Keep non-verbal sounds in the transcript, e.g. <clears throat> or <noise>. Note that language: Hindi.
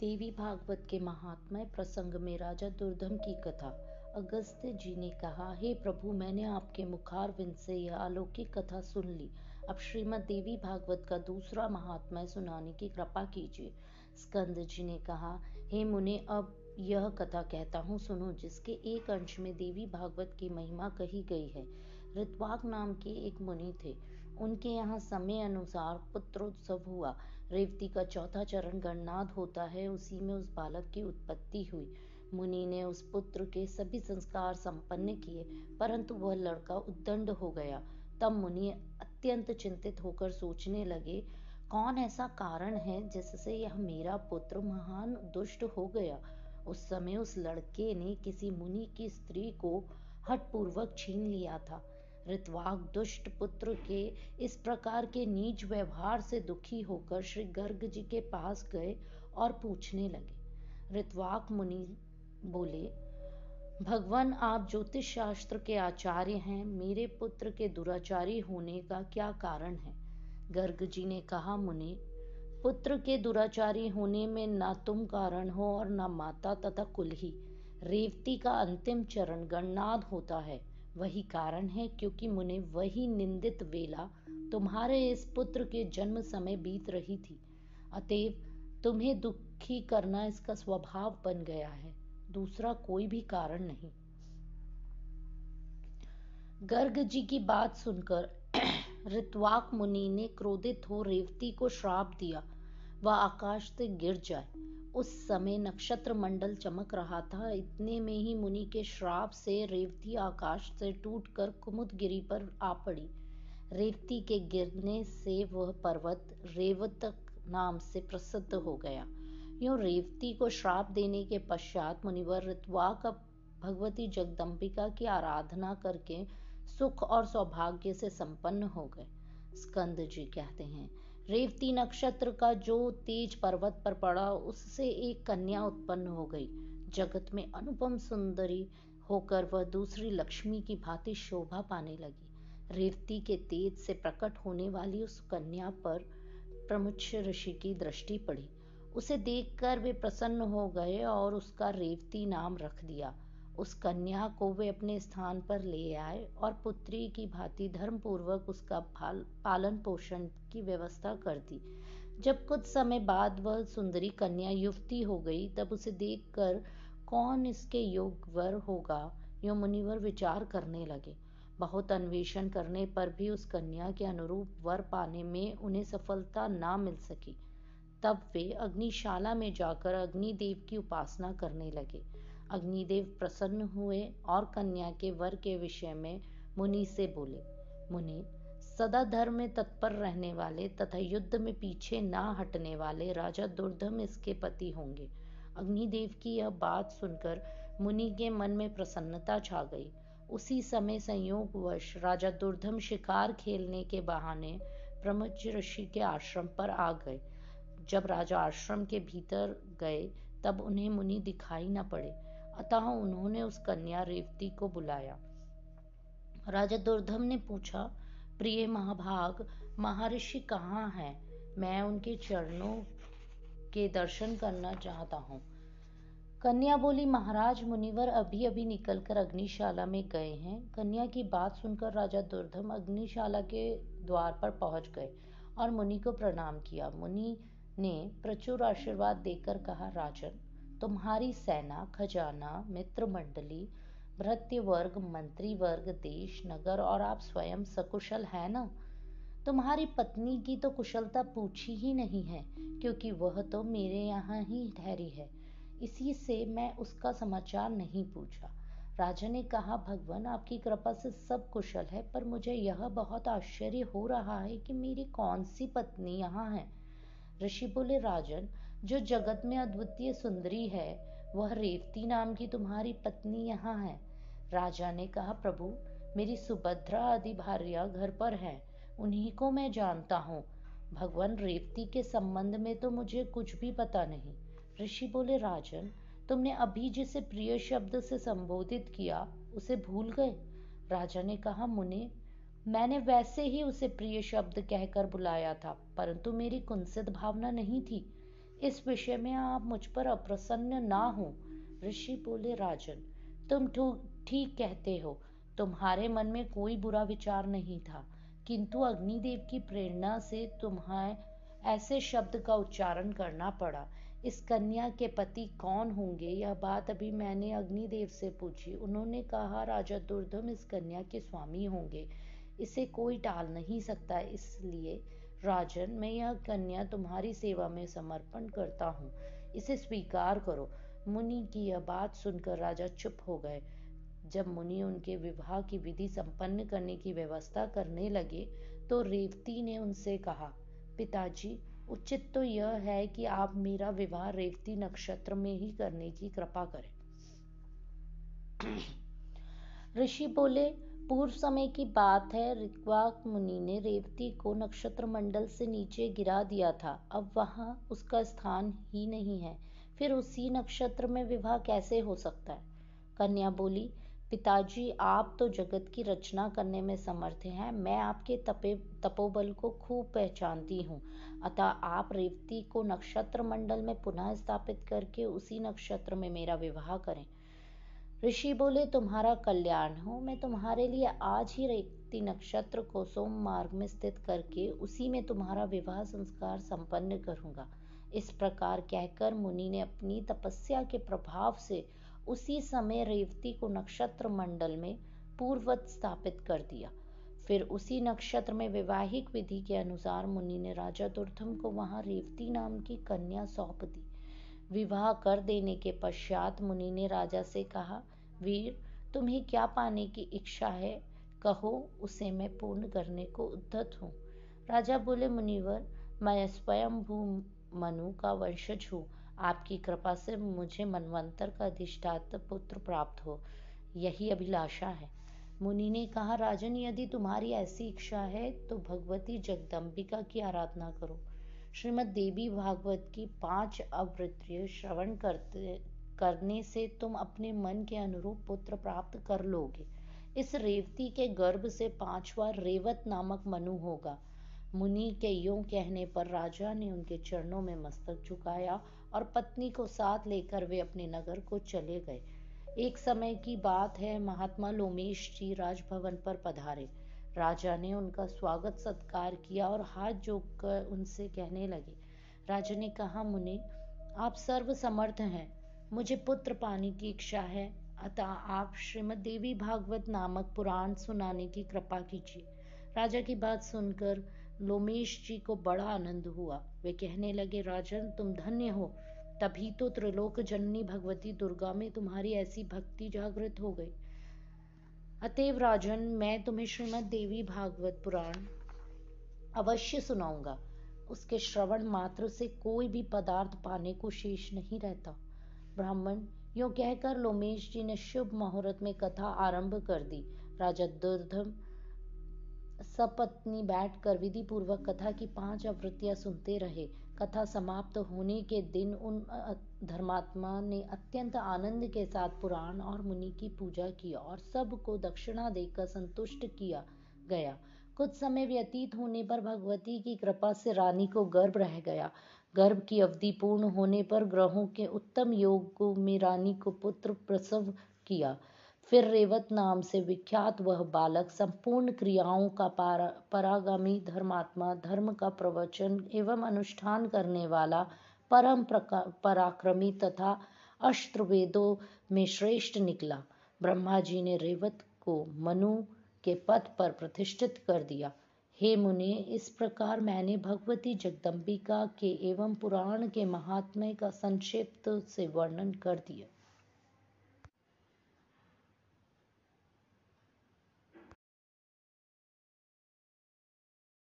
देवी भागवत के महात्म्य प्रसंग में राजा दुर्धम की कथा। अगस्त्य जी ने कहा, हे प्रभु, मैंने आपके मुखारविंद से यह अलौकिक कथा सुन ली। अब श्रीमद देवी भागवत का दूसरा महात्म्य सुनाने की कृपा कीजिए। स्कंद जी ने कहा, हे मुने, अब यह कथा कहता हूँ, सुनो, जिसके एक अंश में देवी भागवत की महिमा कही गई है। ऋत्वाक नाम के एक मुनि थे। उनके यहाँ समय अनुसार पुत्रोत्सव हुआ। रेवती का चौथा चरण गणनाद होता है, उसी में उस बालक की उत्पत्ति हुई। मुनि ने उस पुत्र के सभी संस्कार संपन्न किए, परंतु वह लड़का उद्दंड हो गया। तब मुनि अत्यंत चिंतित होकर सोचने लगे, कौन ऐसा कारण है जिससे यह मेरा पुत्र महान दुष्ट हो गया? उस समय उस लड़के ने किसी मुनि की स्त्री को हटपूर्वक छीन लिया था। ऋतवाक दुष्ट पुत्र के इस प्रकार के नीच व्यवहार से दुखी होकर श्री गर्ग जी के पास गए और पूछने लगे। ऋतवाक मुनि बोले, भगवान, आप ज्योतिष शास्त्र के आचार्य हैं। मेरे पुत्र के दुराचारी होने का क्या कारण है? गर्ग जी ने कहा, मुनि, पुत्र के दुराचारी होने में ना तुम कारण हो और ना माता तथा कुल ही। रेवती का अंतिम चरण गणनाद होता है। वही कारण है, क्योंकि मुने वही निंदित वेला तुम्हारे इस पुत्र के जन्म समय बीत रही थी। अतएव तुम्हें दुखी करना इसका स्वभाव बन गया है। दूसरा कोई भी कारण नहीं। गर्ग जी की बात सुनकर <clears throat> ऋतवाक मुनि ने क्रोधित हो रेवती को श्राप दिया। वह आकाश से गिर जाए। उस समय नक्षत्र मंडल चमक रहा था। इतने में ही मुनि के श्राप से रेवती आकाश से टूटकर कुमुदगिरी पर आ पड़ी। रेवती के गिरने से वह पर्वत रेवतक नाम से प्रसिद्ध हो गया। यूँ रेवती को श्राप देने के पश्चात मुनिवर ऋतवाक भगवती जगदम्बिका की आराधना करके सुख और सौभाग्य से संपन्न हो गए। स्कंद जी कहते हैं रेवती नक्षत्र का जो तेज पर्वत पर पड़ा, उससे एक कन्या उत्पन्न हो गई। जगत में अनुपम सुंदरी होकर वह दूसरी लक्ष्मी की भांति शोभा पाने लगी। रेवती के तेज से प्रकट होने वाली उस कन्या पर प्रमुख ऋषि की दृष्टि पड़ी। उसे देखकर वे प्रसन्न हो गए और उसका रेवती नाम रख दिया। उस कन्या को वे अपने स्थान पर ले आए और पुत्री की भांति धर्म पूर्वक उसका पालन पोषण की व्यवस्था कर दी। जब कुछ समय बाद वह सुंदरी कन्या युवती हो गई, तब उसे देखकर कौन इसके योग वर होगा? यो मुनिवर विचार करने लगे। बहुत अन्वेषण करने पर भी उस कन्या के अनुरूप वर पाने में उन्हें सफलता ना मिल सकी। तब वे अग्निशाला में जाकर अग्निदेव की उपासना करने लगे। अग्निदेव प्रसन्न हुए और कन्या के वर के विषय में मुनि से बोले, मुनि, सदा धर्म में तत्पर रहने वाले तथा युद्ध में पीछे ना हटने वाले राजा दुर्धम इसके पति होंगे अग्निदेव की यह बात सुनकर मुनि के मन में प्रसन्नता छा गई। उसी समय संयोगवश राजा दुर्धम शिकार खेलने के बहाने प्रमुच ऋषि के आश्रम पर आ गए। जब राजा आश्रम के भीतर गए, तब उन्हें मुनि दिखाई न पड़े। अतः उन्होंने उस कन्या रेवती को बुलाया। राजा दुर्धम ने पूछा, प्रिय महाभाग, महर्षि कहाँ हैं? मैं उनके चरणों के दर्शन करना चाहता हूँ। कन्या बोली, महाराज मुनिवर अभी अभी निकलकर अग्निशाला में गए हैं। कन्या की बात सुनकर राजा दुर्धम अग्निशाला के द्वार पर पहुँच गए और मुनि को प्रणाम किया। मुनि ने प्रचुर आशीर्वाद देकर कहा, राजन तुम्हारी सेना, खजाना मित्र मंडली भृत्य वर्ग मंत्री वर्ग देश, नगर और आप स्वयं सकुशल है ना? तुम्हारी पत्नी की तो कुशलता पूछी ही नहीं है, क्योंकि वह तो मेरे यहाँ ही ठहरी है। इसी से मैं उसका समाचार नहीं पूछा। राजा ने कहा, भगवान, आपकी कृपा से सब कुशल है, पर मुझे यह बहुत आश्चर्य हो रहा है कि मेरी कौन सी पत्नी यहाँ है? ऋषि बोले, राजन जो जगत में अद्वितीय सुंदरी है, वह रेवती नाम की तुम्हारी पत्नी यहाँ है। राजा ने कहा, प्रभु, मेरी सुभद्रा आदि भार्या घर पर है, उन्हीं को मैं जानता हूँ। भगवान रेवती के संबंध में तो मुझे कुछ भी पता नहीं। ऋषि बोले, राजन, तुमने अभी जिसे प्रिय शब्द से संबोधित किया, उसे भूल गए? राजा ने कहा, मुने, मैंने वैसे ही उसे प्रिय शब्द कहकर बुलाया था, परंतु मेरी कुंसित भावना नहीं थी। इस विषय में आप मुझ पर अप्रसन्न ना हो। ऋषि बोले, राजन, तुम ठीक कहते हो। तुम्हारे मन में कोई बुरा विचार नहीं था, किंतु अग्निदेव की प्रेरणा से तुम्हें ऐसे शब्द का उच्चारण करना पड़ा। इस कन्या के पति कौन होंगे, यह बात अभी मैंने अग्निदेव से पूछी। उन्होंने कहा, राजा दुर्धम इस कन्या के स्वामी होंगे। इसे कोई टाल नहीं सकता, इसलिए राजन, मैं यह कन्या तुम्हारी सेवा में समर्पण करता हूँ। इसे स्वीकार करो। मुनि की यह बात सुनकर राजा चुप हो गए। जब मुनि उनके विवाह की विधि संपन्न करने की व्यवस्था करने लगे तो रेवती ने उनसे कहा, पिताजी, उचित तो यह है कि आप मेरा विवाह रेवती नक्षत्र में ही करने की कृपा करें। <coughs> ऋषि बोले पूर्व समय की बात है ऋक्वाक मुनि ने रेवती को नक्षत्र मंडल से नीचे गिरा दिया था। अब वहाँ उसका स्थान ही नहीं है। फिर उसी नक्षत्र में विवाह कैसे हो सकता है? कन्या बोली, पिताजी, आप तो जगत की रचना करने में समर्थ हैं। मैं आपके तपे, तपोबल को खूब पहचानती हूँ। अतः आप रेवती को नक्षत्र मंडल में पुनः स्थापित करके उसी नक्षत्र में मेरा विवाह करें। ऋषि बोले, तुम्हारा कल्याण हो। मैं तुम्हारे लिए आज ही रेवती नक्षत्र को सोम मार्ग में स्थित करके उसी में तुम्हारा विवाह संस्कार संपन्न करूँगा। इस प्रकार कहकर मुनि ने अपनी तपस्या के प्रभाव से उसी समय रेवती को नक्षत्र मंडल में पूर्वत स्थापित कर दिया। फिर उसी नक्षत्र में वैवाहिक विधि के अनुसार मुनि ने राजा दुर्धम को वहाँ रेवती नाम की कन्या सौंप दी। विवाह कर देने के पश्चात मुनि ने राजा से कहा, वीर, तुम्हें क्या पाने की इच्छा है? कहो, उसे मैं पूर्ण करने को उद्धत हूँ। राजा बोले, मुनिवर, मैं स्वयं भू मनु का वंशज हूँ। आपकी कृपा से मुझे मनवंतर का अधिष्ठात पुत्र प्राप्त हो। यही अभिलाषा है। मुनि ने कहा, राजन, यदि तुम्हारी ऐसी इच्छा है तो भगवती जगदम्बिका की आराधना करो। श्रीमद देवी भागवत की पाँच आवृत्तियाँ श्रवण करते, करने से तुम अपने मन के अनुरूप पुत्र प्राप्त कर लोगे। इस रेवती के गर्भ से पांचवा रेवत नामक मनु होगा। मुनि के यूँ कहने पर राजा ने उनके चरणों में मस्तक झुकाया और पत्नी को साथ लेकर वे अपने नगर को चले गए। एक समय की बात है, महात्मा लोमेश जी राजभवन पर पधारे। राजा ने उनका स्वागत सत्कार किया और हाथ जोड़कर उनसे कहने लगे, राजा ने कहा, मुनि, आप सर्व समर्थ हैं। मुझे पुत्र पाने की इच्छा है। अतः आप श्रीमद देवी भागवत नामक पुराण सुनाने की कृपा कीजिए। राजा की बात सुनकर लोमेश जी को बड़ा आनंद हुआ। वे कहने लगे, राजन, तुम धन्य हो। तभी तो त्रिलोक जननी भगवती दुर्गा में तुम्हारी ऐसी भक्ति जागृत हो गई। अतएव राजन मैं तुम्हें श्रीमद देवी भागवत पुराण अवश्य सुनाऊँगा। उसके श्रवण मात्र से कोई भी पदार्थ पाने को शेष नहीं रहता। ब्राह्मण, यो कहकर लोमेश जी ने शुभ मुहूर्त में कथा आरंभ कर दी। राजा दुर्धम सपत्नी बैठकर विधि पूर्वक कथा की पाँच आवृत्तियाँ सुनते रहे। कथा समाप्त होने के दिन उन धर्मात्मा ने अत्यंत आनंद के साथ पुराण और मुनि की पूजा की और सबको दक्षिणा देकर संतुष्ट किया गया। कुछ समय व्यतीत होने पर भगवती की कृपा से रानी को गर्भ रह गया। गर्भ की अवधि पूर्ण होने पर ग्रहों के उत्तम योग में रानी को पुत्र प्रसव किया। फिर रेवत नाम से विख्यात वह बालक संपूर्ण क्रियाओं का परागामी धर्मात्मा, धर्म का प्रवचन एवं अनुष्ठान करने वाला परम पराक्रमी तथा अस्त्र वेदों में श्रेष्ठ निकला। ब्रह्मा जी ने रेवत को मनु के पद पर प्रतिष्ठित कर दिया। हे मुनि, इस प्रकार मैंने भगवती जगदम्बिका के एवं पुराण के महात्म्य का संक्षिप्त से वर्णन कर दिया।